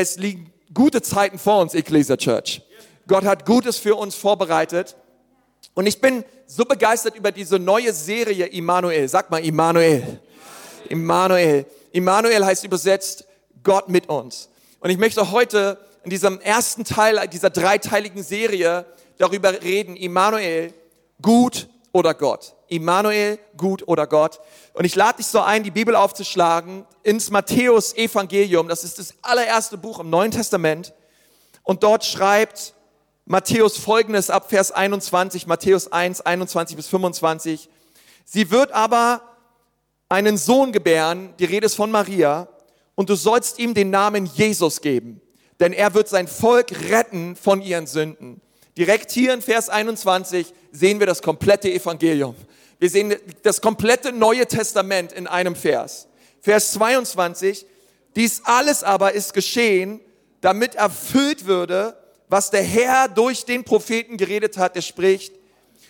es liegen gute Zeiten vor uns, Ecclesia Church. Gott hat Gutes für uns vorbereitet. Und ich bin so begeistert über diese neue Serie Immanuel. Sag mal Immanuel. Immanuel. Immanuel heißt übersetzt Gott mit uns. Und ich möchte heute in diesem ersten Teil dieser dreiteiligen Serie darüber reden, Immanuel, gut oder Gott. Immanuel, gut oder Gott. Und ich lade dich so ein, die Bibel aufzuschlagen ins Matthäus Evangelium. Das ist das allererste Buch im Neuen Testament. Und dort schreibt Matthäus folgendes ab Vers 21, Matthäus 1, 21 bis 25. Sie wird aber einen Sohn gebären, die Rede ist von Maria, und du sollst ihm den Namen Jesus geben, denn er wird sein Volk retten von ihren Sünden. Direkt hier in Vers 21 sehen wir das komplette Evangelium. Wir sehen das komplette Neue Testament in einem Vers. Vers 22, dies alles aber ist geschehen, damit erfüllt würde, was der Herr durch den Propheten geredet hat, der spricht.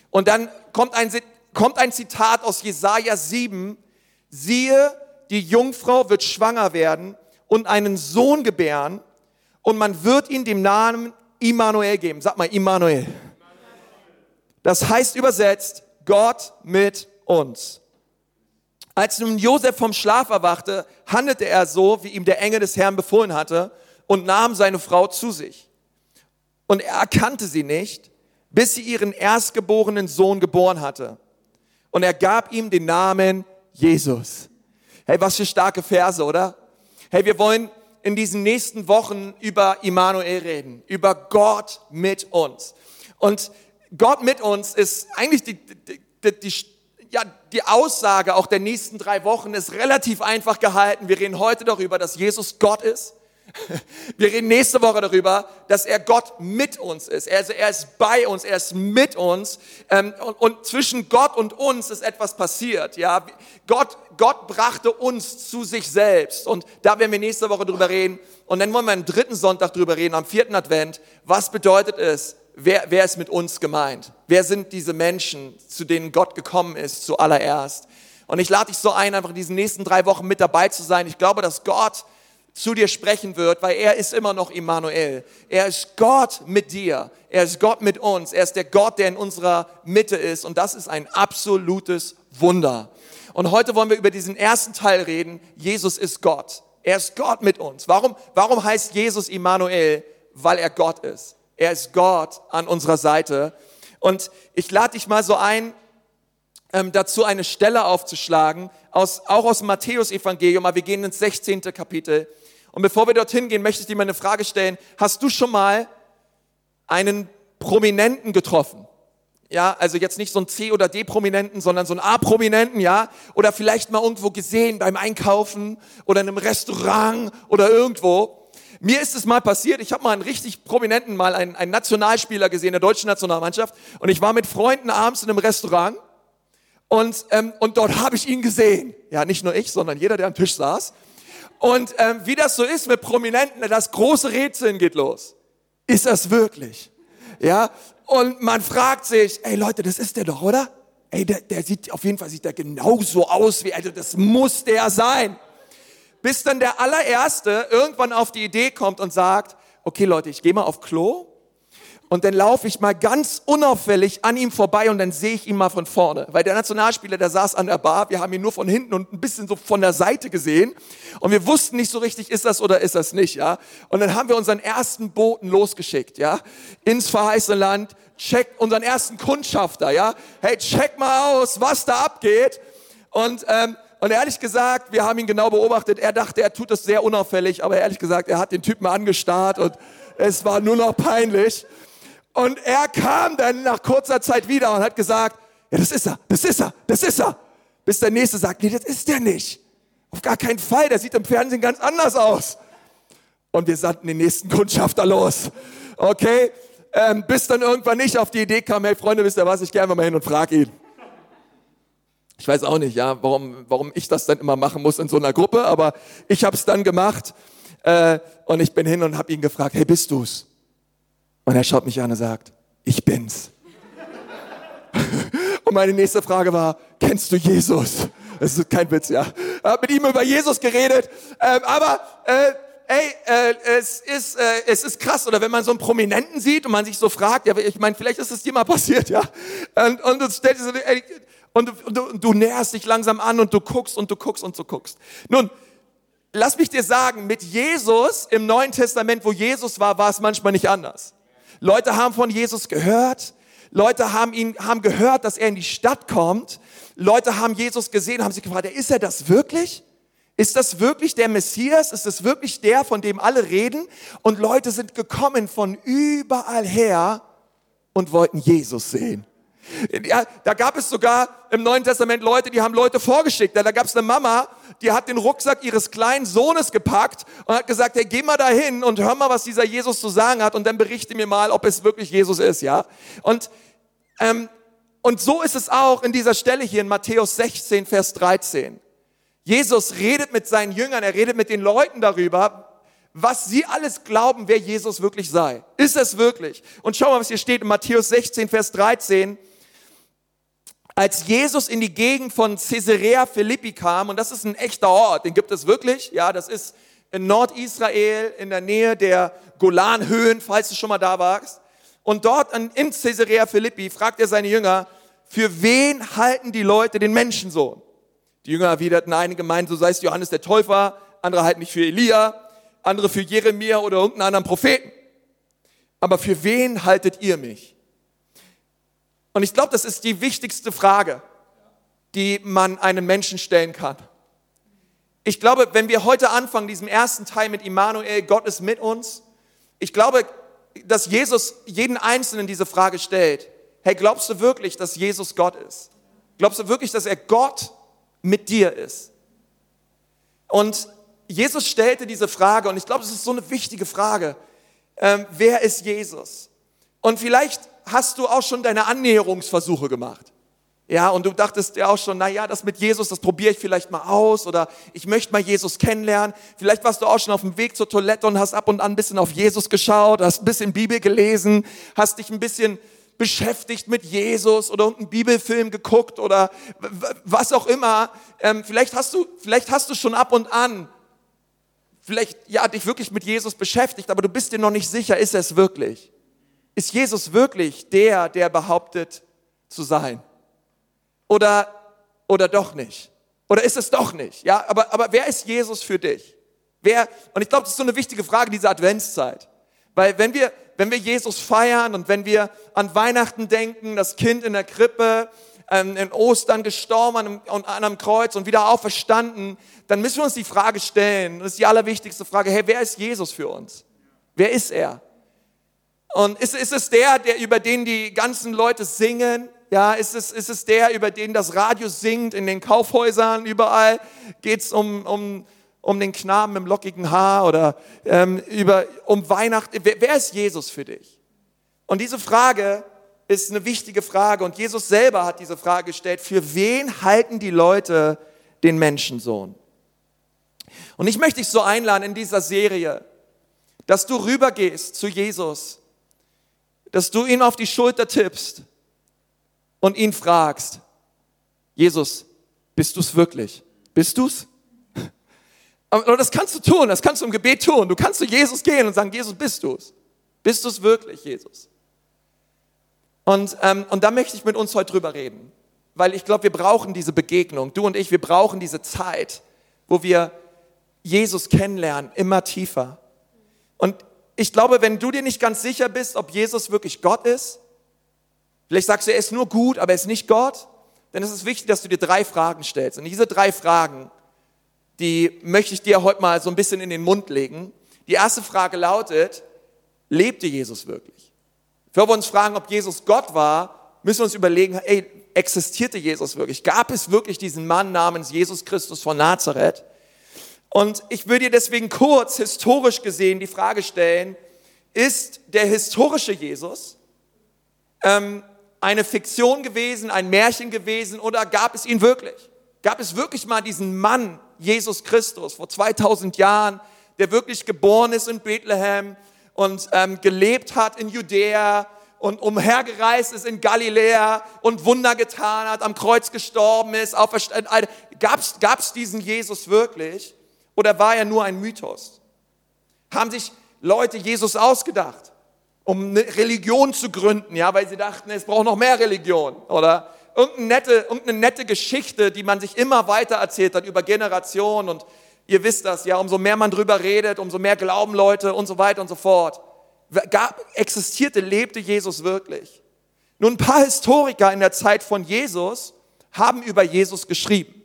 Und dann kommt ein, kommt ein Zitat aus Jesaja 7, siehe, die Jungfrau wird schwanger werden und einen Sohn gebären und man wird ihn dem Namen Immanuel geben. Sag mal Immanuel. Das heißt übersetzt Gott mit uns. Als nun Josef vom Schlaf erwachte, handelte er so, wie ihm der Engel des Herrn befohlen hatte und nahm seine Frau zu sich. Und er erkannte sie nicht, bis sie ihren erstgeborenen Sohn geboren hatte. Und er gab ihm den Namen Jesus. Hey, was für starke Verse, oder? Hey, wir wollen in diesen nächsten Wochen über Immanuel reden, über Gott mit uns. Und Gott mit uns ist eigentlich die, die, die, ja, die Aussage auch der nächsten drei Wochen ist relativ einfach gehalten. Wir reden heute darüber, dass Jesus Gott ist. Wir reden nächste Woche darüber, dass er Gott mit uns ist. Also er ist bei uns, er ist mit uns. Ähm, und, zwischen Gott und uns ist etwas passiert. Ja, Gott, Gott brachte uns zu sich selbst. Und da werden wir nächste Woche drüber reden. Und dann wollen wir am dritten Sonntag drüber reden, am vierten Advent. Was bedeutet es? Wer, wer ist mit uns gemeint? Wer sind diese Menschen, zu denen Gott gekommen ist zuallererst? Und ich lade dich so ein, einfach in diesen nächsten drei Wochen mit dabei zu sein. Ich glaube, dass Gott zu dir sprechen wird, weil er ist immer noch Immanuel. Er ist Gott mit dir. Er ist Gott mit uns. Er ist der Gott, der in unserer Mitte ist. Und das ist ein absolutes Wunder. Und heute wollen wir über diesen ersten Teil reden. Jesus ist Gott. Er ist Gott mit uns. Warum, warum heißt Jesus Immanuel? Weil er Gott ist. Er ist Gott an unserer Seite. Und ich lade dich mal so ein, ähm, dazu eine Stelle aufzuschlagen, aus, auch aus dem Matthäus-Evangelium, aber wir gehen ins 16. Kapitel. Und bevor wir dorthin gehen, möchte ich dir mal eine Frage stellen. Hast du schon mal einen Prominenten getroffen? Ja, also jetzt nicht so einen C- oder D-Prominenten, sondern so einen A-Prominenten, ja? Oder vielleicht mal irgendwo gesehen beim Einkaufen oder in einem Restaurant oder irgendwo. Mir ist es mal passiert, ich habe mal einen richtig Prominenten, mal einen, einen Nationalspieler gesehen der deutschen Nationalmannschaft und ich war mit Freunden abends in einem Restaurant und, ähm, und dort habe ich ihn gesehen. Ja, nicht nur ich, sondern jeder, der am Tisch saß. Und ähm, wie das so ist mit Prominenten, das große Rätseln geht los. Ist das wirklich? Ja, und man fragt sich, ey Leute, das ist der doch, oder? Ey, der, der sieht, auf jeden Fall sieht der genauso aus wie, also das muss der sein. Bis dann der allererste irgendwann auf die Idee kommt und sagt, okay Leute, ich gehe mal auf Klo und dann laufe ich mal ganz unauffällig an ihm vorbei und dann sehe ich ihn mal von vorne. Weil der Nationalspieler, der saß an der Bar, wir haben ihn nur von hinten und ein bisschen so von der Seite gesehen. Und wir wussten nicht so richtig, ist das oder ist das nicht, ja. Und dann haben wir unseren ersten Boten losgeschickt, ja. Ins verheißene Land, check unseren ersten Kundschafter, ja. Hey, check mal aus, was da abgeht. Und, ähm, und ehrlich gesagt, wir haben ihn genau beobachtet. Er dachte, er tut das sehr unauffällig, aber ehrlich gesagt, er hat den Typen angestarrt und es war nur noch peinlich. Und er kam dann nach kurzer Zeit wieder und hat gesagt, ja, das ist er, das ist er, das ist er. Bis der Nächste sagt, nee, das ist der nicht. Auf gar keinen Fall, der sieht im Fernsehen ganz anders aus. Und wir sandten den nächsten Kundschafter los. Okay? Ähm, bis dann irgendwann nicht auf die Idee kam, hey Freunde, wisst ihr was, ich gehe einfach mal hin und frage ihn. Ich weiß auch nicht, ja, warum, warum ich das dann immer machen muss in so einer Gruppe, aber ich habe es dann gemacht äh, und ich bin hin und habe ihn gefragt, hey, bist du's? Und er schaut mich an und sagt, ich bin's. und meine nächste Frage war, kennst du Jesus? Das ist kein Witz, ja. Ich habe mit ihm über Jesus geredet, ähm, aber äh, ey, äh, es, ist, äh, es ist krass. Oder wenn man so einen Prominenten sieht und man sich so fragt, ja, ich meine, vielleicht ist es dir mal passiert, ja. Und, und, du, stellst, ey, und, und, und du näherst dich langsam an und du guckst und du guckst und du guckst. Nun, lass mich dir sagen, mit Jesus im Neuen Testament, wo Jesus war, war es manchmal nicht anders. Leute haben von Jesus gehört. Leute haben ihn, haben gehört, dass er in die Stadt kommt. Leute haben Jesus gesehen, haben sich gefragt, ist er das wirklich? Ist das wirklich der Messias? Ist das wirklich der, von dem alle reden? Und Leute sind gekommen von überall her und wollten Jesus sehen. Ja, da gab es sogar im Neuen Testament Leute, die haben Leute vorgeschickt. Da, gab es eine Mama, die hat den Rucksack ihres kleinen Sohnes gepackt und hat gesagt, hey, geh mal dahin und hör mal, was dieser Jesus zu sagen hat und dann berichte mir mal, ob es wirklich Jesus ist, ja. Und, ähm, und so ist es auch in dieser Stelle hier in Matthäus 16, Vers 13. Jesus redet mit seinen Jüngern, er redet mit den Leuten darüber, was sie alles glauben, wer Jesus wirklich sei. Ist es wirklich? Und schau mal, was hier steht in Matthäus 16, Vers 13 als Jesus in die Gegend von Caesarea Philippi kam, und das ist ein echter Ort, den gibt es wirklich, ja, das ist in Nordisrael, in der Nähe der Golanhöhen, falls du schon mal da warst. Und dort in Caesarea Philippi fragt er seine Jünger, für wen halten die Leute den Menschensohn? Die Jünger erwiderten, einige meinen, so sei es Johannes der Täufer, andere halten mich für Elia, andere für Jeremia oder irgendeinen anderen Propheten. Aber für wen haltet ihr mich? Und ich glaube, das ist die wichtigste Frage, die man einem Menschen stellen kann. Ich glaube, wenn wir heute anfangen, diesem ersten Teil mit Immanuel, Gott ist mit uns, ich glaube, dass Jesus jeden Einzelnen diese Frage stellt. Hey, glaubst du wirklich, dass Jesus Gott ist? Glaubst du wirklich, dass er Gott mit dir ist? Und Jesus stellte diese Frage, und ich glaube, es ist so eine wichtige Frage. Ähm, wer ist Jesus? Und vielleicht hast du auch schon deine Annäherungsversuche gemacht. Ja, und du dachtest ja auch schon, na ja, das mit Jesus, das probiere ich vielleicht mal aus oder ich möchte mal Jesus kennenlernen. Vielleicht warst du auch schon auf dem Weg zur Toilette und hast ab und an ein bisschen auf Jesus geschaut, hast ein bisschen Bibel gelesen, hast dich ein bisschen beschäftigt mit Jesus oder einen Bibelfilm geguckt oder was auch immer. Ähm, vielleicht hast du, vielleicht hast du schon ab und an vielleicht ja dich wirklich mit Jesus beschäftigt, aber du bist dir noch nicht sicher, ist es wirklich? Ist Jesus wirklich der, der behauptet zu sein? Oder, oder doch nicht? Oder ist es doch nicht? Ja, aber, aber wer ist Jesus für dich? Wer, und ich glaube, das ist so eine wichtige Frage dieser Adventszeit. Weil wenn wir, wenn wir Jesus feiern und wenn wir an Weihnachten denken, das Kind in der Krippe, ähm, in Ostern gestorben einem, an einem Kreuz und wieder auferstanden, dann müssen wir uns die Frage stellen, das ist die allerwichtigste Frage, hey, wer ist Jesus für uns? Wer ist er? Und ist, ist es der, der über den die ganzen Leute singen? Ja, ist es, ist es der, über den das Radio singt in den Kaufhäusern überall? Geht's um, um, um den Knaben im lockigen Haar oder ähm, über, um Weihnachten? Wer, wer ist Jesus für dich? Und diese Frage ist eine wichtige Frage und Jesus selber hat diese Frage gestellt, für wen halten die Leute den Menschensohn? Und ich möchte dich so einladen in dieser Serie, dass du rübergehst zu Jesus dass du ihn auf die Schulter tippst und ihn fragst, Jesus, bist du es wirklich? Bist du es? Aber das kannst du tun, das kannst du im Gebet tun. Du kannst zu Jesus gehen und sagen, Jesus, bist du es? Bist du es wirklich, Jesus? Und, ähm, und da möchte ich mit uns heute drüber reden, weil ich glaube, wir brauchen diese Begegnung. Du und ich, wir brauchen diese Zeit, wo wir Jesus kennenlernen, immer tiefer. Und ich glaube, wenn du dir nicht ganz sicher bist, ob Jesus wirklich Gott ist, vielleicht sagst du, er ist nur gut, aber er ist nicht Gott, dann ist es wichtig, dass du dir drei Fragen stellst. Und diese drei Fragen, die möchte ich dir heute mal so ein bisschen in den Mund legen. Die erste Frage lautet, lebte Jesus wirklich? Bevor wir uns fragen, ob Jesus Gott war, müssen wir uns überlegen, ey, existierte Jesus wirklich? Gab es wirklich diesen Mann namens Jesus Christus von Nazareth? Und ich würde dir deswegen kurz historisch gesehen die Frage stellen, ist der historische Jesus ähm, eine Fiktion gewesen, ein Märchen gewesen oder gab es ihn wirklich? Gab es wirklich mal diesen Mann, Jesus Christus, vor 2000 Jahren, der wirklich geboren ist in Bethlehem und ähm, gelebt hat in Judäa und umhergereist ist in Galiläa und Wunder getan hat, am Kreuz gestorben ist, auferstanden. Gab es diesen Jesus wirklich? Oder war er nur ein Mythos? haben sich Leute Jesus ausgedacht, um eine Religion zu gründen, ja, weil sie dachten, es braucht noch mehr Religion oder irgendeine nette, irgendeine nette Geschichte, die man sich immer weiter erzählt hat über Generationen und ihr wisst das, ja, umso mehr man drüber redet, umso mehr glauben Leute und so weiter und so fort. Gab, existierte, lebte Jesus wirklich? Nun, ein paar Historiker in der Zeit von Jesus haben über Jesus geschrieben.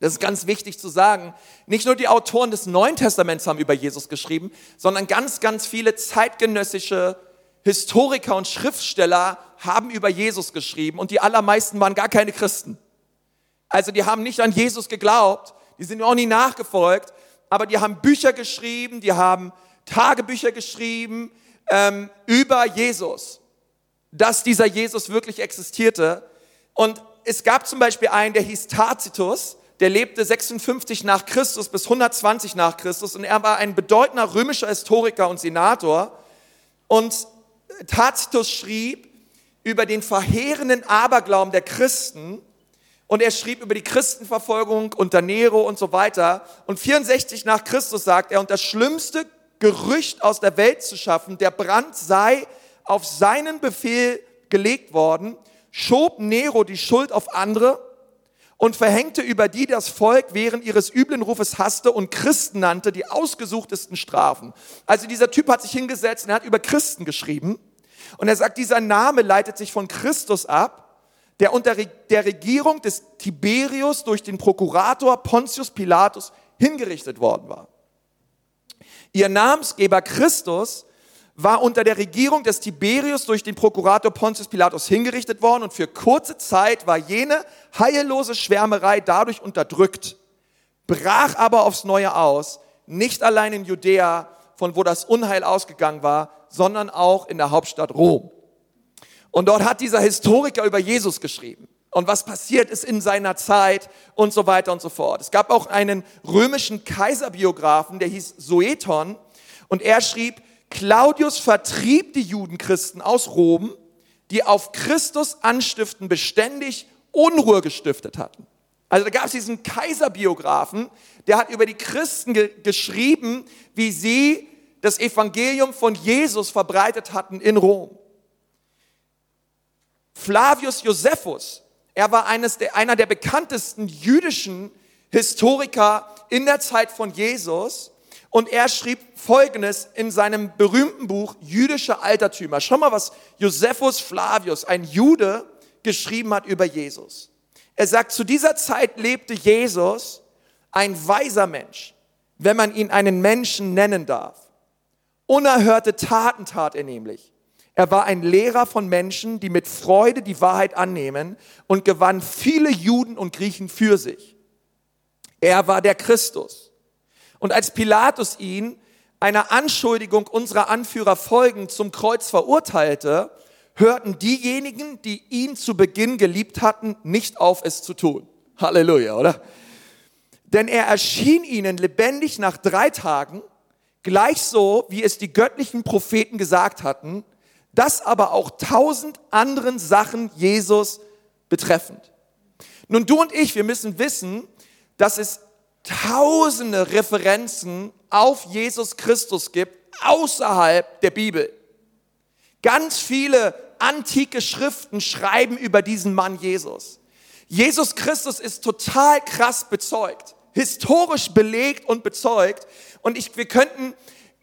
Das ist ganz wichtig zu sagen. Nicht nur die Autoren des Neuen Testaments haben über Jesus geschrieben, sondern ganz, ganz viele zeitgenössische Historiker und Schriftsteller haben über Jesus geschrieben und die allermeisten waren gar keine Christen. Also die haben nicht an Jesus geglaubt, die sind auch nie nachgefolgt, aber die haben Bücher geschrieben, die haben Tagebücher geschrieben ähm, über Jesus, dass dieser Jesus wirklich existierte. Und es gab zum Beispiel einen, der hieß Tacitus, der lebte 56 nach Christus bis 120 nach Christus und er war ein bedeutender römischer Historiker und Senator. Und Tacitus schrieb über den verheerenden Aberglauben der Christen und er schrieb über die Christenverfolgung unter Nero und so weiter. Und 64 nach Christus sagt er, und das schlimmste Gerücht aus der Welt zu schaffen, der Brand sei auf seinen Befehl gelegt worden, schob Nero die Schuld auf andere und verhängte über die das Volk während ihres üblen Rufes hasste und Christen nannte, die ausgesuchtesten Strafen. Also dieser Typ hat sich hingesetzt und er hat über Christen geschrieben. Und er sagt, dieser Name leitet sich von Christus ab, der unter der Regierung des Tiberius durch den Prokurator Pontius Pilatus hingerichtet worden war. Ihr Namensgeber Christus war unter der Regierung des Tiberius durch den Prokurator Pontius Pilatus hingerichtet worden und für kurze Zeit war jene heillose Schwärmerei dadurch unterdrückt, brach aber aufs Neue aus, nicht allein in Judäa, von wo das Unheil ausgegangen war, sondern auch in der Hauptstadt Rom. Und dort hat dieser Historiker über Jesus geschrieben und was passiert ist in seiner Zeit und so weiter und so fort. Es gab auch einen römischen Kaiserbiografen, der hieß Sueton und er schrieb, Claudius vertrieb die Judenchristen aus Rom, die auf Christus anstiften beständig Unruhe gestiftet hatten. Also da gab es diesen Kaiserbiografen, der hat über die Christen ge geschrieben, wie sie das Evangelium von Jesus verbreitet hatten in Rom. Flavius Josephus, er war eines der, einer der bekanntesten jüdischen Historiker in der Zeit von Jesus und er schrieb Folgendes in seinem berühmten Buch Jüdische Altertümer. Schau mal, was Josephus Flavius, ein Jude, geschrieben hat über Jesus. Er sagt, zu dieser Zeit lebte Jesus, ein weiser Mensch, wenn man ihn einen Menschen nennen darf. Unerhörte Taten tat er nämlich. Er war ein Lehrer von Menschen, die mit Freude die Wahrheit annehmen und gewann viele Juden und Griechen für sich. Er war der Christus und als Pilatus ihn einer Anschuldigung unserer Anführer folgend zum Kreuz verurteilte, hörten diejenigen, die ihn zu Beginn geliebt hatten, nicht auf, es zu tun. Halleluja, oder? Denn er erschien ihnen lebendig nach drei Tagen, gleich so, wie es die göttlichen Propheten gesagt hatten, das aber auch tausend anderen Sachen Jesus betreffend. Nun, du und ich, wir müssen wissen, dass es tausende Referenzen auf Jesus Christus gibt außerhalb der Bibel. Ganz viele antike Schriften schreiben über diesen Mann Jesus. Jesus Christus ist total krass bezeugt, historisch belegt und bezeugt. Und ich, wir, könnten,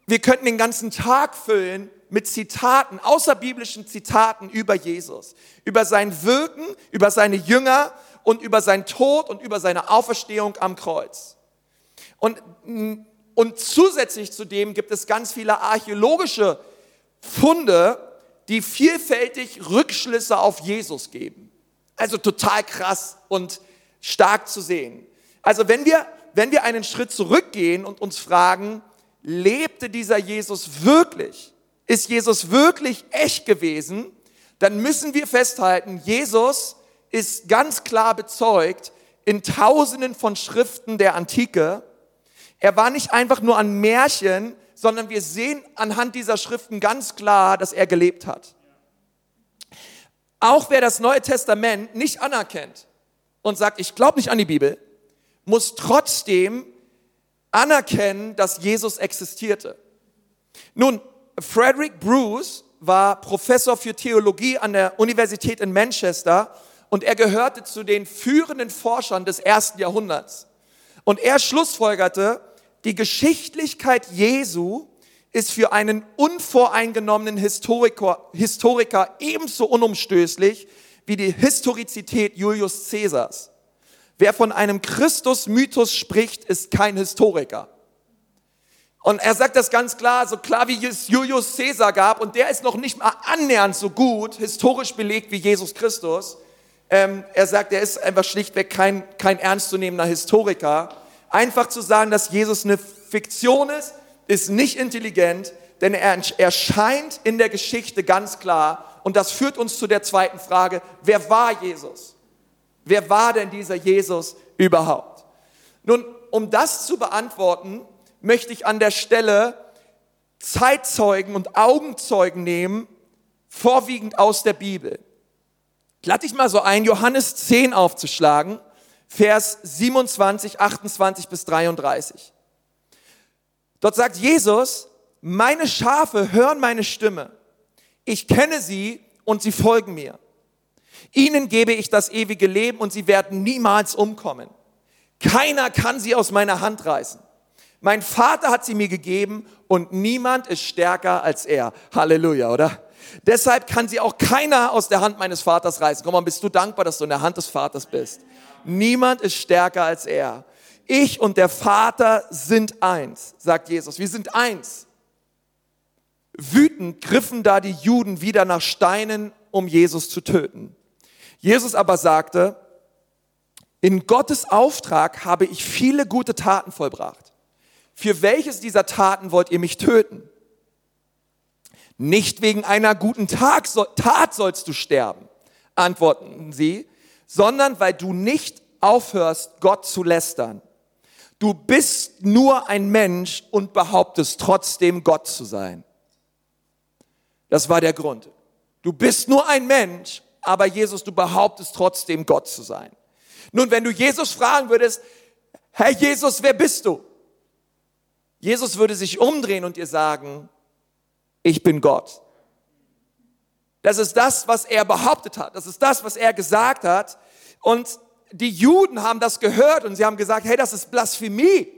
wir könnten den ganzen Tag füllen mit Zitaten, außerbiblischen Zitaten über Jesus, über sein Wirken, über seine Jünger, und über seinen Tod und über seine Auferstehung am Kreuz. Und, und zusätzlich zu dem gibt es ganz viele archäologische Funde, die vielfältig Rückschlüsse auf Jesus geben. Also total krass und stark zu sehen. Also wenn wir, wenn wir einen Schritt zurückgehen und uns fragen, lebte dieser Jesus wirklich? Ist Jesus wirklich echt gewesen? Dann müssen wir festhalten, Jesus ist ganz klar bezeugt in Tausenden von Schriften der Antike. Er war nicht einfach nur ein Märchen, sondern wir sehen anhand dieser Schriften ganz klar, dass er gelebt hat. Auch wer das Neue Testament nicht anerkennt und sagt, ich glaube nicht an die Bibel, muss trotzdem anerkennen, dass Jesus existierte. Nun, Frederick Bruce war Professor für Theologie an der Universität in Manchester und er gehörte zu den führenden Forschern des ersten Jahrhunderts. Und er schlussfolgerte, die Geschichtlichkeit Jesu ist für einen unvoreingenommenen Historiker, Historiker ebenso unumstößlich wie die Historizität Julius Caesars. Wer von einem Christus-Mythos spricht, ist kein Historiker. Und er sagt das ganz klar, so klar wie es Julius Caesar gab, und der ist noch nicht mal annähernd so gut historisch belegt wie Jesus Christus. Ähm, er sagt, er ist einfach schlichtweg kein, kein ernstzunehmender Historiker. Einfach zu sagen, dass Jesus eine Fiktion ist, ist nicht intelligent, denn er erscheint in der Geschichte ganz klar. Und das führt uns zu der zweiten Frage, wer war Jesus? Wer war denn dieser Jesus überhaupt? Nun, um das zu beantworten, möchte ich an der Stelle Zeitzeugen und Augenzeugen nehmen, vorwiegend aus der Bibel. Lade ich mal so ein, Johannes 10 aufzuschlagen, Vers 27, 28 bis 33. Dort sagt Jesus, meine Schafe hören meine Stimme. Ich kenne sie und sie folgen mir. Ihnen gebe ich das ewige Leben und sie werden niemals umkommen. Keiner kann sie aus meiner Hand reißen. Mein Vater hat sie mir gegeben und niemand ist stärker als er. Halleluja, oder? Deshalb kann sie auch keiner aus der Hand meines Vaters reißen. Komm mal, bist du dankbar, dass du in der Hand des Vaters bist? Niemand ist stärker als er. Ich und der Vater sind eins, sagt Jesus. Wir sind eins. Wütend griffen da die Juden wieder nach Steinen, um Jesus zu töten. Jesus aber sagte, in Gottes Auftrag habe ich viele gute Taten vollbracht für welches dieser Taten wollt ihr mich töten? Nicht wegen einer guten Tat sollst du sterben, antworten sie, sondern weil du nicht aufhörst, Gott zu lästern. Du bist nur ein Mensch und behauptest trotzdem Gott zu sein. Das war der Grund. Du bist nur ein Mensch, aber Jesus, du behauptest trotzdem Gott zu sein. Nun, wenn du Jesus fragen würdest, Herr Jesus, wer bist du? Jesus würde sich umdrehen und dir sagen, ich bin Gott. Das ist das, was er behauptet hat. Das ist das, was er gesagt hat. Und die Juden haben das gehört und sie haben gesagt, hey, das ist Blasphemie.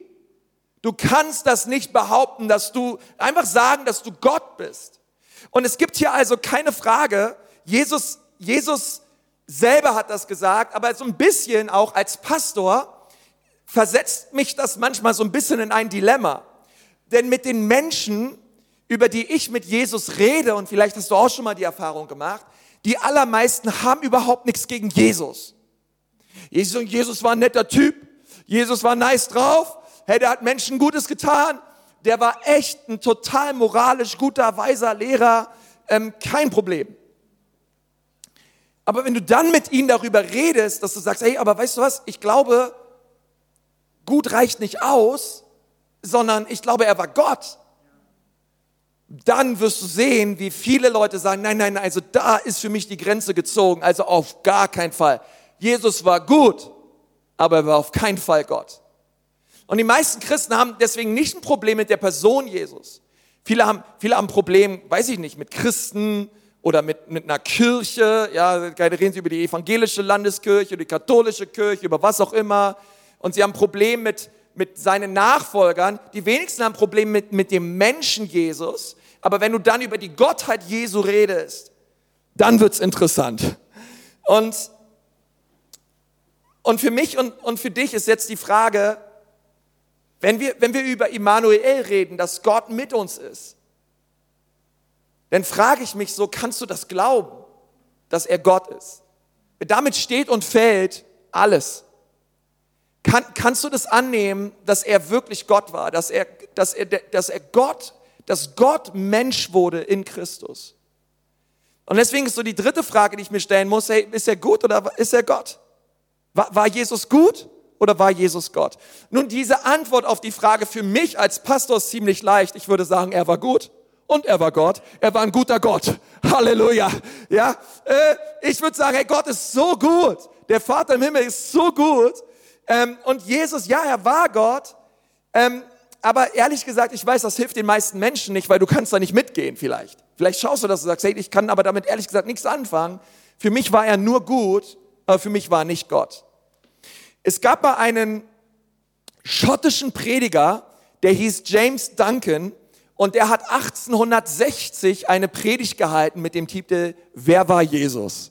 Du kannst das nicht behaupten, dass du einfach sagen, dass du Gott bist. Und es gibt hier also keine Frage, Jesus, Jesus selber hat das gesagt, aber so ein bisschen auch als Pastor versetzt mich das manchmal so ein bisschen in ein Dilemma. Denn mit den Menschen, über die ich mit Jesus rede, und vielleicht hast du auch schon mal die Erfahrung gemacht, die allermeisten haben überhaupt nichts gegen Jesus. Jesus, Jesus war ein netter Typ, Jesus war nice drauf, hey, der hat Menschen Gutes getan, der war echt ein total moralisch guter, weiser Lehrer, ähm, kein Problem. Aber wenn du dann mit ihnen darüber redest, dass du sagst, hey, aber weißt du was, ich glaube, gut reicht nicht aus, sondern ich glaube, er war Gott. Dann wirst du sehen, wie viele Leute sagen, nein, nein, also da ist für mich die Grenze gezogen, also auf gar keinen Fall. Jesus war gut, aber er war auf keinen Fall Gott. Und die meisten Christen haben deswegen nicht ein Problem mit der Person Jesus. Viele haben, viele haben ein Problem, weiß ich nicht, mit Christen oder mit, mit einer Kirche. Ja, reden sie über die evangelische Landeskirche, die katholische Kirche, über was auch immer. Und sie haben ein Problem mit, mit seinen Nachfolgern. Die wenigsten haben Probleme mit, mit dem Menschen Jesus. Aber wenn du dann über die Gottheit Jesu redest, dann wird's interessant. Und, und für mich und, und für dich ist jetzt die Frage, wenn wir, wenn wir über Immanuel reden, dass Gott mit uns ist, dann frage ich mich so, kannst du das glauben, dass er Gott ist? Damit steht und fällt alles. Kann, kannst du das annehmen, dass er wirklich Gott war, dass er, dass er, dass er Gott, dass Gott Mensch wurde in Christus? Und deswegen ist so die dritte Frage, die ich mir stellen muss, hey, ist er gut oder ist er Gott? War, war Jesus gut oder war Jesus Gott? Nun, diese Antwort auf die Frage für mich als Pastor ist ziemlich leicht. Ich würde sagen, er war gut und er war Gott. Er war ein guter Gott. Halleluja. Ja, äh, ich würde sagen, hey, Gott ist so gut. Der Vater im Himmel ist so gut. Ähm, und Jesus, ja, er war Gott, Ähm, aber ehrlich gesagt, ich weiß, das hilft den meisten Menschen nicht, weil du kannst da nicht mitgehen vielleicht. Vielleicht schaust du das und sagst, hey, ich kann aber damit ehrlich gesagt nichts anfangen. Für mich war er nur gut, aber für mich war er nicht Gott. Es gab mal einen schottischen Prediger, der hieß James Duncan und der hat 1860 eine Predigt gehalten mit dem Titel Wer war Jesus?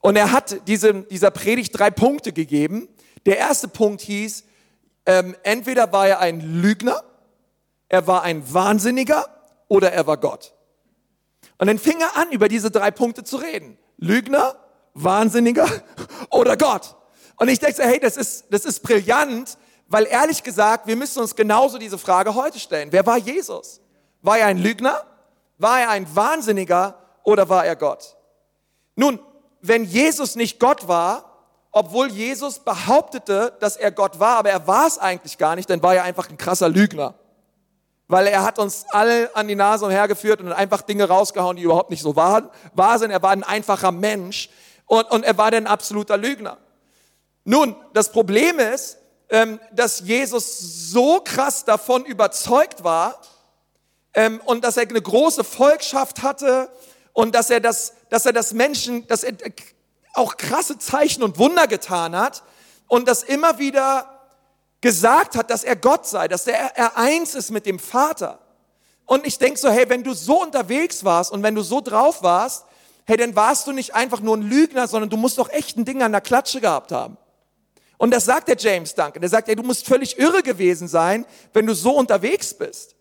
Und er hat diesem, dieser Predigt drei Punkte gegeben. Der erste Punkt hieß, ähm, entweder war er ein Lügner, er war ein Wahnsinniger oder er war Gott. Und dann fing er an, über diese drei Punkte zu reden. Lügner, Wahnsinniger oder Gott. Und ich denke, hey, das ist, das ist brillant, weil ehrlich gesagt, wir müssen uns genauso diese Frage heute stellen. Wer war Jesus? War er ein Lügner? War er ein Wahnsinniger oder war er Gott? Nun, wenn Jesus nicht Gott war, obwohl Jesus behauptete, dass er Gott war, aber er war es eigentlich gar nicht, dann war er einfach ein krasser Lügner. Weil er hat uns alle an die Nase umhergeführt und einfach Dinge rausgehauen, die überhaupt nicht so waren, wahr sind. Er war ein einfacher Mensch und, und er war ein absoluter Lügner. Nun, das Problem ist, ähm, dass Jesus so krass davon überzeugt war ähm, und dass er eine große Volkschaft hatte und dass er das, dass er das Menschen, dass er auch krasse Zeichen und Wunder getan hat und das immer wieder gesagt hat, dass er Gott sei, dass er, er eins ist mit dem Vater. Und ich denke so, hey, wenn du so unterwegs warst und wenn du so drauf warst, hey, dann warst du nicht einfach nur ein Lügner, sondern du musst doch echt ein Ding an der Klatsche gehabt haben. Und das sagt der James Duncan. Der sagt, hey, du musst völlig irre gewesen sein, wenn du so unterwegs bist.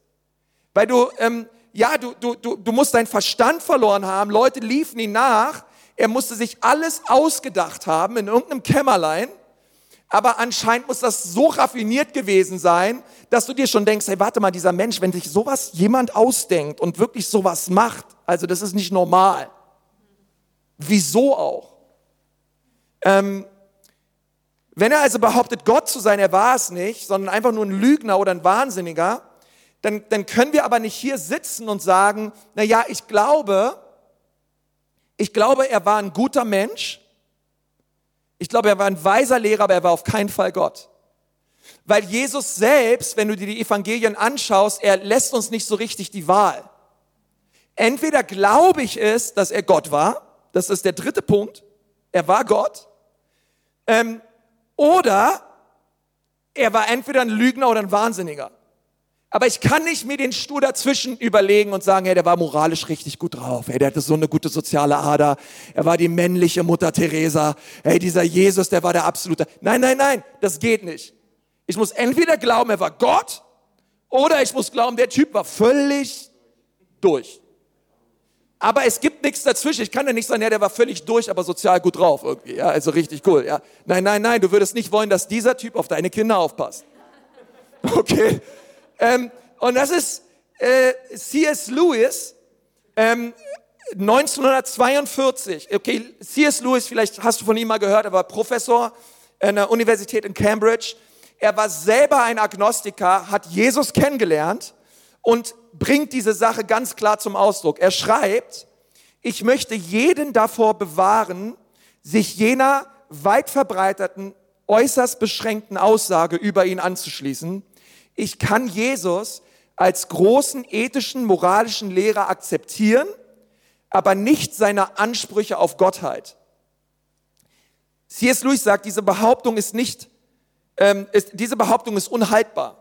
Weil du, ähm, ja, du, du, du, du musst deinen Verstand verloren haben. Leute liefen ihn nach er musste sich alles ausgedacht haben in irgendeinem Kämmerlein. Aber anscheinend muss das so raffiniert gewesen sein, dass du dir schon denkst, hey, warte mal, dieser Mensch, wenn sich sowas jemand ausdenkt und wirklich sowas macht, also das ist nicht normal. Wieso auch? Ähm, wenn er also behauptet, Gott zu sein, er war es nicht, sondern einfach nur ein Lügner oder ein Wahnsinniger, dann, dann können wir aber nicht hier sitzen und sagen, na ja, ich glaube, ich glaube, er war ein guter Mensch. Ich glaube, er war ein weiser Lehrer, aber er war auf keinen Fall Gott. Weil Jesus selbst, wenn du dir die Evangelien anschaust, er lässt uns nicht so richtig die Wahl. Entweder glaube ich es, dass er Gott war, das ist der dritte Punkt, er war Gott, ähm, oder er war entweder ein Lügner oder ein Wahnsinniger. Aber ich kann nicht mir den Stuhl dazwischen überlegen und sagen, hey, der war moralisch richtig gut drauf. Hey, der hatte so eine gute soziale Ader. Er war die männliche Mutter Teresa. Hey, dieser Jesus, der war der absolute. Nein, nein, nein, das geht nicht. Ich muss entweder glauben, er war Gott, oder ich muss glauben, der Typ war völlig durch. Aber es gibt nichts dazwischen. Ich kann ja nicht sagen, ja, der war völlig durch, aber sozial gut drauf irgendwie. Ja, also richtig cool. Ja, nein, nein, nein. Du würdest nicht wollen, dass dieser Typ auf deine Kinder aufpasst. Okay. Ähm, und das ist äh, C.S. Lewis, ähm, 1942. Okay, C.S. Lewis, vielleicht hast du von ihm mal gehört, er war Professor an der Universität in Cambridge. Er war selber ein Agnostiker, hat Jesus kennengelernt und bringt diese Sache ganz klar zum Ausdruck. Er schreibt, ich möchte jeden davor bewahren, sich jener weit verbreiteten, äußerst beschränkten Aussage über ihn anzuschließen, ich kann Jesus als großen ethischen, moralischen Lehrer akzeptieren, aber nicht seine Ansprüche auf Gottheit. C.S. Lewis sagt, diese Behauptung ist nicht, ähm, ist, diese Behauptung ist unhaltbar.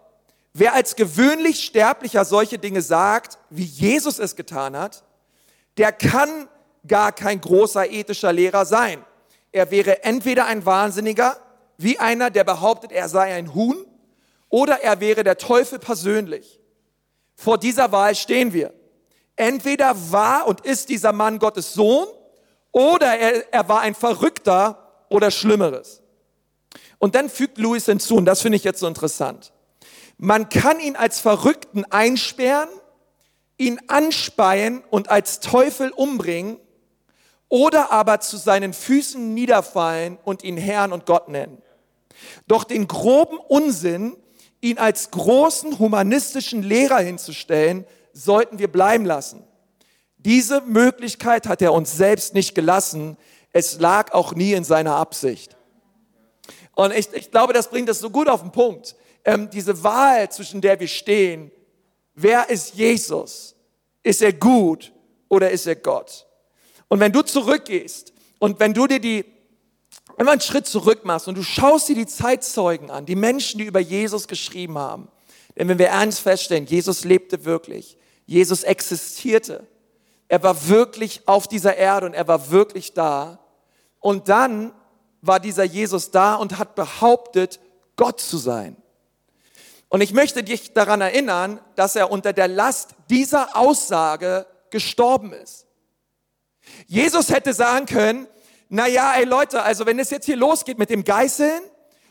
Wer als gewöhnlich Sterblicher solche Dinge sagt, wie Jesus es getan hat, der kann gar kein großer ethischer Lehrer sein. Er wäre entweder ein Wahnsinniger, wie einer, der behauptet, er sei ein Huhn, oder er wäre der Teufel persönlich. Vor dieser Wahl stehen wir. Entweder war und ist dieser Mann Gottes Sohn oder er, er war ein Verrückter oder Schlimmeres. Und dann fügt Louis hinzu, und das finde ich jetzt so interessant. Man kann ihn als Verrückten einsperren, ihn anspeien und als Teufel umbringen oder aber zu seinen Füßen niederfallen und ihn Herrn und Gott nennen. Doch den groben Unsinn, ihn als großen humanistischen Lehrer hinzustellen, sollten wir bleiben lassen. Diese Möglichkeit hat er uns selbst nicht gelassen. Es lag auch nie in seiner Absicht. Und ich, ich glaube, das bringt es so gut auf den Punkt. ähm, diese Wahl, zwischen der wir stehen. Wer ist Jesus? Ist er gut oder ist er Gott? Und wenn du zurückgehst und wenn du dir die, wenn du einen Schritt zurück machst und du schaust dir die Zeitzeugen an, die Menschen, die über Jesus geschrieben haben, denn wenn wir ernst feststellen, Jesus lebte wirklich, Jesus existierte, er war wirklich auf dieser Erde und er war wirklich da. Und dann war dieser Jesus da und hat behauptet, Gott zu sein. Und ich möchte dich daran erinnern, dass er unter der Last dieser Aussage gestorben ist. Jesus hätte sagen können, na ja, ey Leute, also wenn es jetzt hier losgeht mit dem Geißeln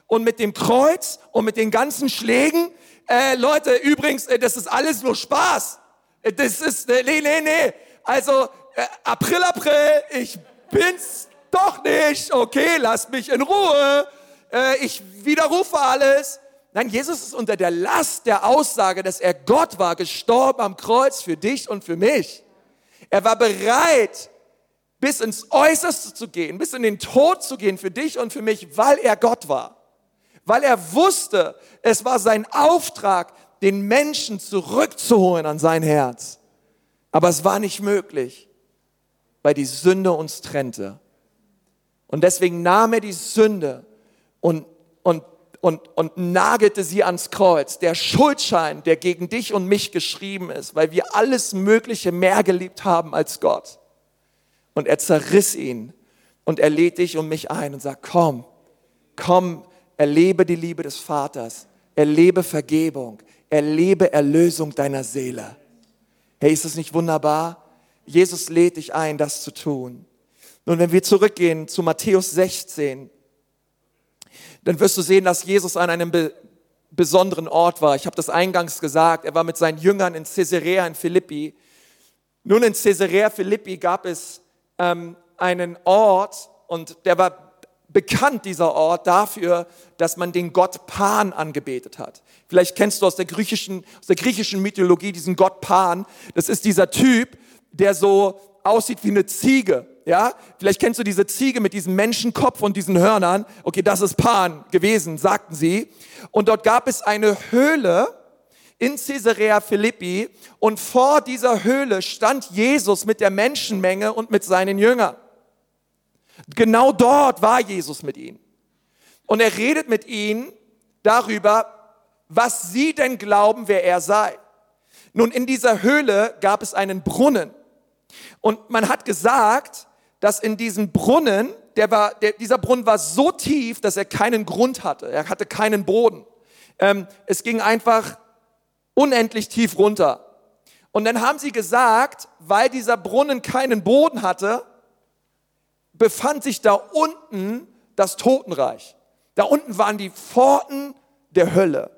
und mit dem Kreuz und mit den ganzen Schlägen, äh, Leute, übrigens, äh, das ist alles nur Spaß. Äh, das ist, äh, nee, nee, nee. Also, äh, April, April, ich bin's doch nicht. Okay, lasst mich in Ruhe. Äh, ich widerrufe alles. Nein, Jesus ist unter der Last der Aussage, dass er Gott war, gestorben am Kreuz für dich und für mich. Er war bereit, bis ins Äußerste zu gehen, bis in den Tod zu gehen für dich und für mich, weil er Gott war. Weil er wusste, es war sein Auftrag, den Menschen zurückzuholen an sein Herz. Aber es war nicht möglich, weil die Sünde uns trennte. Und deswegen nahm er die Sünde und, und, und, und nagelte sie ans Kreuz. Der Schuldschein, der gegen dich und mich geschrieben ist, weil wir alles Mögliche mehr geliebt haben als Gott. Und er zerriss ihn und er lädt dich und mich ein und sagt, komm, komm, erlebe die Liebe des Vaters, erlebe Vergebung, erlebe Erlösung deiner Seele. Hey, ist das nicht wunderbar? Jesus lädt dich ein, das zu tun. Nun, wenn wir zurückgehen zu Matthäus 16, dann wirst du sehen, dass Jesus an einem be besonderen Ort war. Ich habe das eingangs gesagt, er war mit seinen Jüngern in Caesarea in Philippi. Nun, in Caesarea Philippi gab es ähm, einen Ort und der war bekannt, dieser Ort, dafür, dass man den Gott Pan angebetet hat. Vielleicht kennst du aus der griechischen, aus der griechischen Mythologie diesen Gott Pan. Das ist dieser Typ, der so aussieht wie eine Ziege. Ja, vielleicht kennst du diese Ziege mit diesem Menschenkopf und diesen Hörnern. Okay, das ist Pan gewesen, sagten sie. Und dort gab es eine Höhle in Caesarea Philippi und vor dieser Höhle stand Jesus mit der Menschenmenge und mit seinen Jüngern. Genau dort war Jesus mit ihnen. Und er redet mit ihnen darüber, was sie denn glauben, wer er sei. Nun, in dieser Höhle gab es einen Brunnen. Und man hat gesagt, dass in diesem Brunnen, der war, der, dieser Brunnen war so tief, dass er keinen Grund hatte. Er hatte keinen Boden. Ähm, es ging einfach unendlich tief runter. Und dann haben sie gesagt, weil dieser Brunnen keinen Boden hatte, befand sich da unten das Totenreich. Da unten waren die Pforten der Hölle.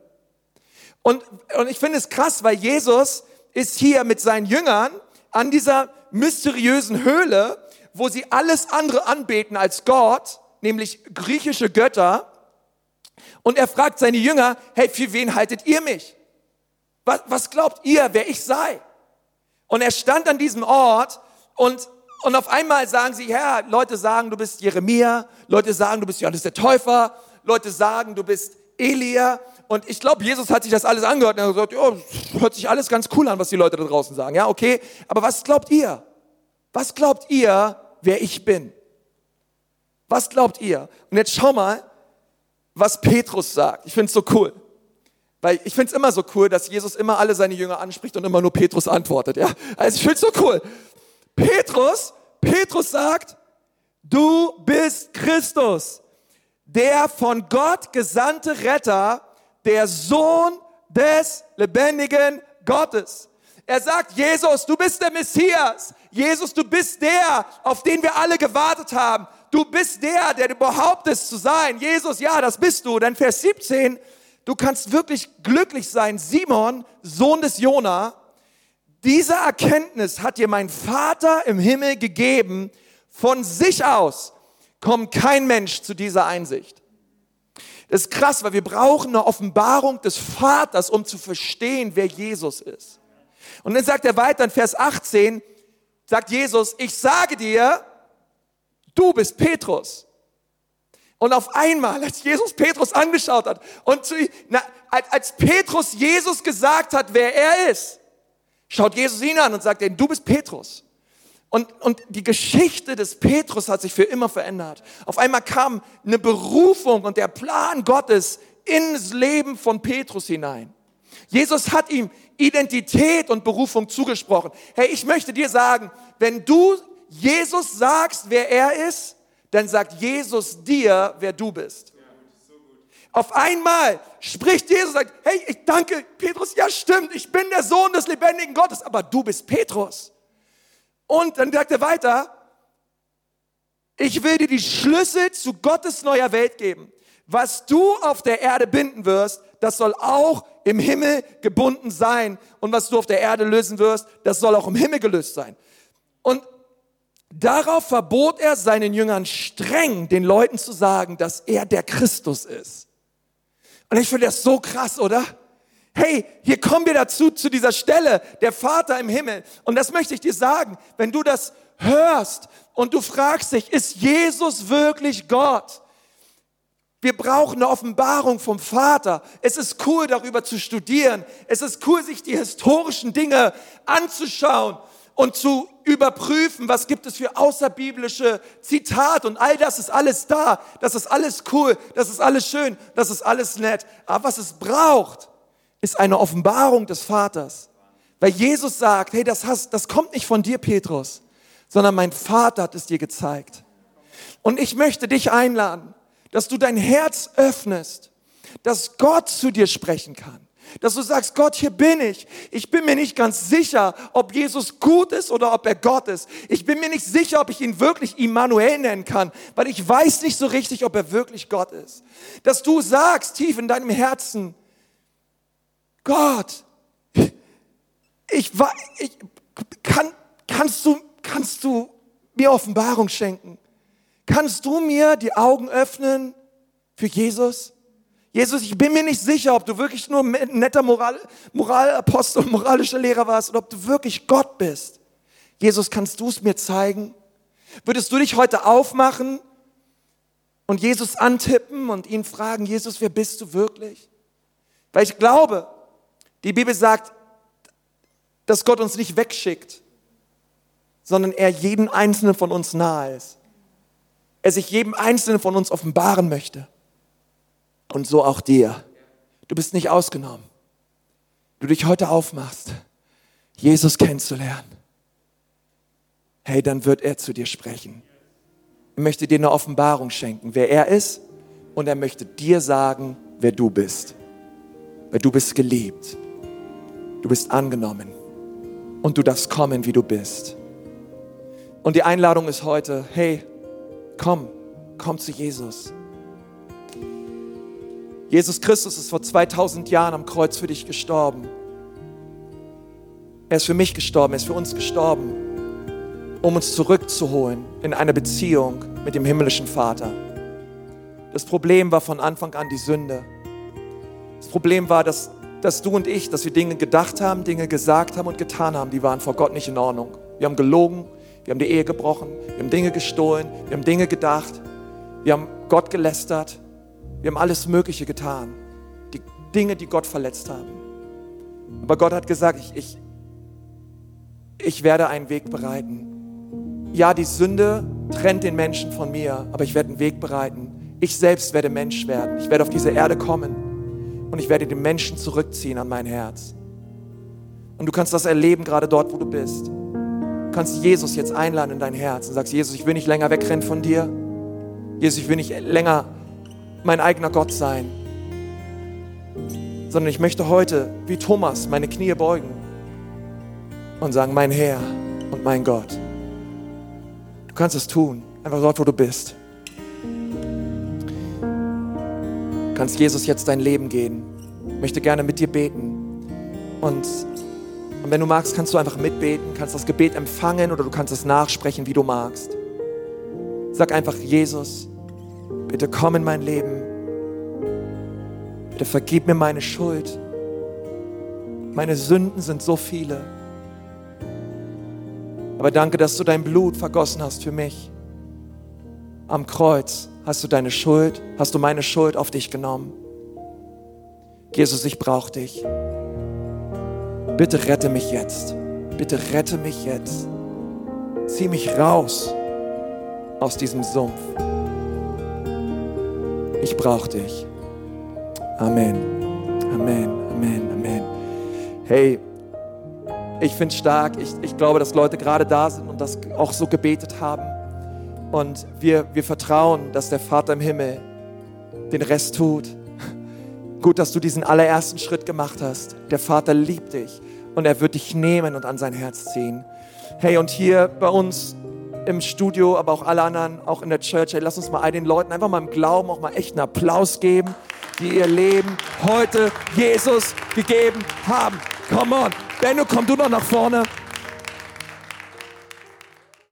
Und, und ich finde es krass, weil Jesus ist hier mit seinen Jüngern an dieser mysteriösen Höhle, wo sie alles andere anbeten als Gott, nämlich griechische Götter. Und er fragt seine Jünger, hey, für wen haltet ihr mich? Was, was glaubt ihr, wer ich sei? Und er stand an diesem Ort und, und auf einmal sagen sie, Herr, Leute sagen, du bist Jeremia, Leute sagen, du bist Johannes der Täufer, Leute sagen, du bist Elia. Und ich glaube, Jesus hat sich das alles angehört und er hat gesagt, ja, hört sich alles ganz cool an, was die Leute da draußen sagen. Ja, okay. Aber was glaubt ihr? Was glaubt ihr, wer ich bin? Was glaubt ihr? Und jetzt schau mal, was Petrus sagt. Ich finde es so cool. Weil ich finde es immer so cool, dass Jesus immer alle seine Jünger anspricht und immer nur Petrus antwortet. Ja? Also ich finde es so cool. Petrus, Petrus sagt, du bist Christus, der von Gott gesandte Retter, der Sohn des lebendigen Gottes. Er sagt, Jesus, du bist der Messias. Jesus, du bist der, auf den wir alle gewartet haben. Du bist der, der du behauptest zu sein. Jesus, ja, das bist du. Dann Vers 17, du kannst wirklich glücklich sein. Simon, Sohn des Jona, diese Erkenntnis hat dir mein Vater im Himmel gegeben. Von sich aus kommt kein Mensch zu dieser Einsicht. Das ist krass, weil wir brauchen eine Offenbarung des Vaters, um zu verstehen, wer Jesus ist. Und dann sagt er weiter in Vers 18, sagt Jesus, ich sage dir, du bist Petrus. Und auf einmal, als Jesus Petrus angeschaut hat und zu, na, als, als Petrus Jesus gesagt hat, wer er ist, schaut Jesus ihn an und sagt, du bist Petrus. Und, und die Geschichte des Petrus hat sich für immer verändert. Auf einmal kam eine Berufung und der Plan Gottes ins Leben von Petrus hinein. Jesus hat ihm Identität und Berufung zugesprochen. Hey, ich möchte dir sagen, wenn du Jesus sagst, wer er ist, dann sagt Jesus dir, wer du bist. Auf einmal spricht Jesus sagt, hey, ich danke Petrus, ja stimmt, ich bin der Sohn des lebendigen Gottes, aber du bist Petrus. Und dann sagt er weiter, ich will dir die Schlüssel zu Gottes neuer Welt geben. Was du auf der Erde binden wirst, das soll auch im Himmel gebunden sein. Und was du auf der Erde lösen wirst, das soll auch im Himmel gelöst sein. Und darauf verbot er seinen Jüngern streng, den Leuten zu sagen, dass er der Christus ist. Und ich finde das so krass, oder? Hey, hier kommen wir dazu, zu dieser Stelle, der Vater im Himmel. Und das möchte ich dir sagen, wenn du das hörst und du fragst dich, ist Jesus wirklich Gott? Wir brauchen eine Offenbarung vom Vater. Es ist cool, darüber zu studieren. Es ist cool, sich die historischen Dinge anzuschauen und zu überprüfen, was gibt es für außerbiblische Zitate und all das ist alles da. Das ist alles cool, das ist alles schön, das ist alles nett. Aber was es braucht, ist eine Offenbarung des Vaters. Weil Jesus sagt, hey, das, hast, das kommt nicht von dir, Petrus, sondern mein Vater hat es dir gezeigt. Und ich möchte dich einladen, dass du dein Herz öffnest, dass Gott zu dir sprechen kann. Dass du sagst, Gott, hier bin ich. Ich bin mir nicht ganz sicher, ob Jesus gut ist oder ob er Gott ist. Ich bin mir nicht sicher, ob ich ihn wirklich Immanuel nennen kann, weil ich weiß nicht so richtig, ob er wirklich Gott ist. Dass du sagst tief in deinem Herzen, Gott, ich, ich kann, kannst du, kannst du mir Offenbarung schenken? Kannst du mir die Augen öffnen für Jesus? Jesus, ich bin mir nicht sicher, ob du wirklich nur ein netter Moral, Moralapostel, moralischer Lehrer warst oder ob du wirklich Gott bist. Jesus, kannst du es mir zeigen? Würdest du dich heute aufmachen und Jesus antippen und ihn fragen, Jesus, wer bist du wirklich? Weil ich glaube, die Bibel sagt, dass Gott uns nicht wegschickt, sondern er jeden einzelnen von uns nahe ist er sich jedem Einzelnen von uns offenbaren möchte. Und so auch dir. Du bist nicht ausgenommen. Du dich heute aufmachst, Jesus kennenzulernen. Hey, dann wird er zu dir sprechen. Er möchte dir eine Offenbarung schenken, wer er ist. Und er möchte dir sagen, wer du bist. Weil du bist geliebt. Du bist angenommen. Und du darfst kommen, wie du bist. Und die Einladung ist heute, hey, Komm, komm zu Jesus. Jesus Christus ist vor 2000 Jahren am Kreuz für dich gestorben. Er ist für mich gestorben, er ist für uns gestorben, um uns zurückzuholen in eine Beziehung mit dem himmlischen Vater. Das Problem war von Anfang an die Sünde. Das Problem war, dass, dass du und ich, dass wir Dinge gedacht haben, Dinge gesagt haben und getan haben, die waren vor Gott nicht in Ordnung. Wir haben gelogen, wir haben die Ehe gebrochen, wir haben Dinge gestohlen, wir haben Dinge gedacht, wir haben Gott gelästert, wir haben alles Mögliche getan. Die Dinge, die Gott verletzt haben. Aber Gott hat gesagt, ich, ich, ich werde einen Weg bereiten. Ja, die Sünde trennt den Menschen von mir, aber ich werde einen Weg bereiten. Ich selbst werde Mensch werden. Ich werde auf diese Erde kommen und ich werde den Menschen zurückziehen an mein Herz. Und du kannst das erleben, gerade dort, wo du bist. Du kannst Jesus jetzt einladen in dein Herz und sagst, Jesus, ich will nicht länger wegrennen von dir. Jesus, ich will nicht länger mein eigener Gott sein, sondern ich möchte heute, wie Thomas, meine Knie beugen und sagen, mein Herr und mein Gott. Du kannst es tun, einfach dort, wo du bist. Du kannst Jesus jetzt dein Leben gehen. Ich möchte gerne mit dir beten und und wenn du magst, kannst du einfach mitbeten, kannst das Gebet empfangen oder du kannst es nachsprechen, wie du magst. Sag einfach, Jesus, bitte komm in mein Leben. Bitte vergib mir meine Schuld. Meine Sünden sind so viele. Aber danke, dass du dein Blut vergossen hast für mich am Kreuz hast du deine Schuld, hast du meine Schuld auf dich genommen. Jesus, ich brauche dich. Bitte rette mich jetzt. Bitte rette mich jetzt. Zieh mich raus aus diesem Sumpf. Ich brauche dich. Amen. Amen. Amen. Amen. Hey, ich finde es stark. Ich, ich glaube, dass Leute gerade da sind und das auch so gebetet haben. Und wir, wir vertrauen, dass der Vater im Himmel den Rest tut. Gut, dass du diesen allerersten Schritt gemacht hast. Der Vater liebt dich und er wird dich nehmen und an sein Herz ziehen. Hey, und hier bei uns im Studio, aber auch alle anderen, auch in der Church, hey, lass uns mal all den Leuten einfach mal im Glauben auch mal echt einen Applaus geben, die ihr Leben heute Jesus gegeben haben. Come on. Benno, komm du noch nach vorne.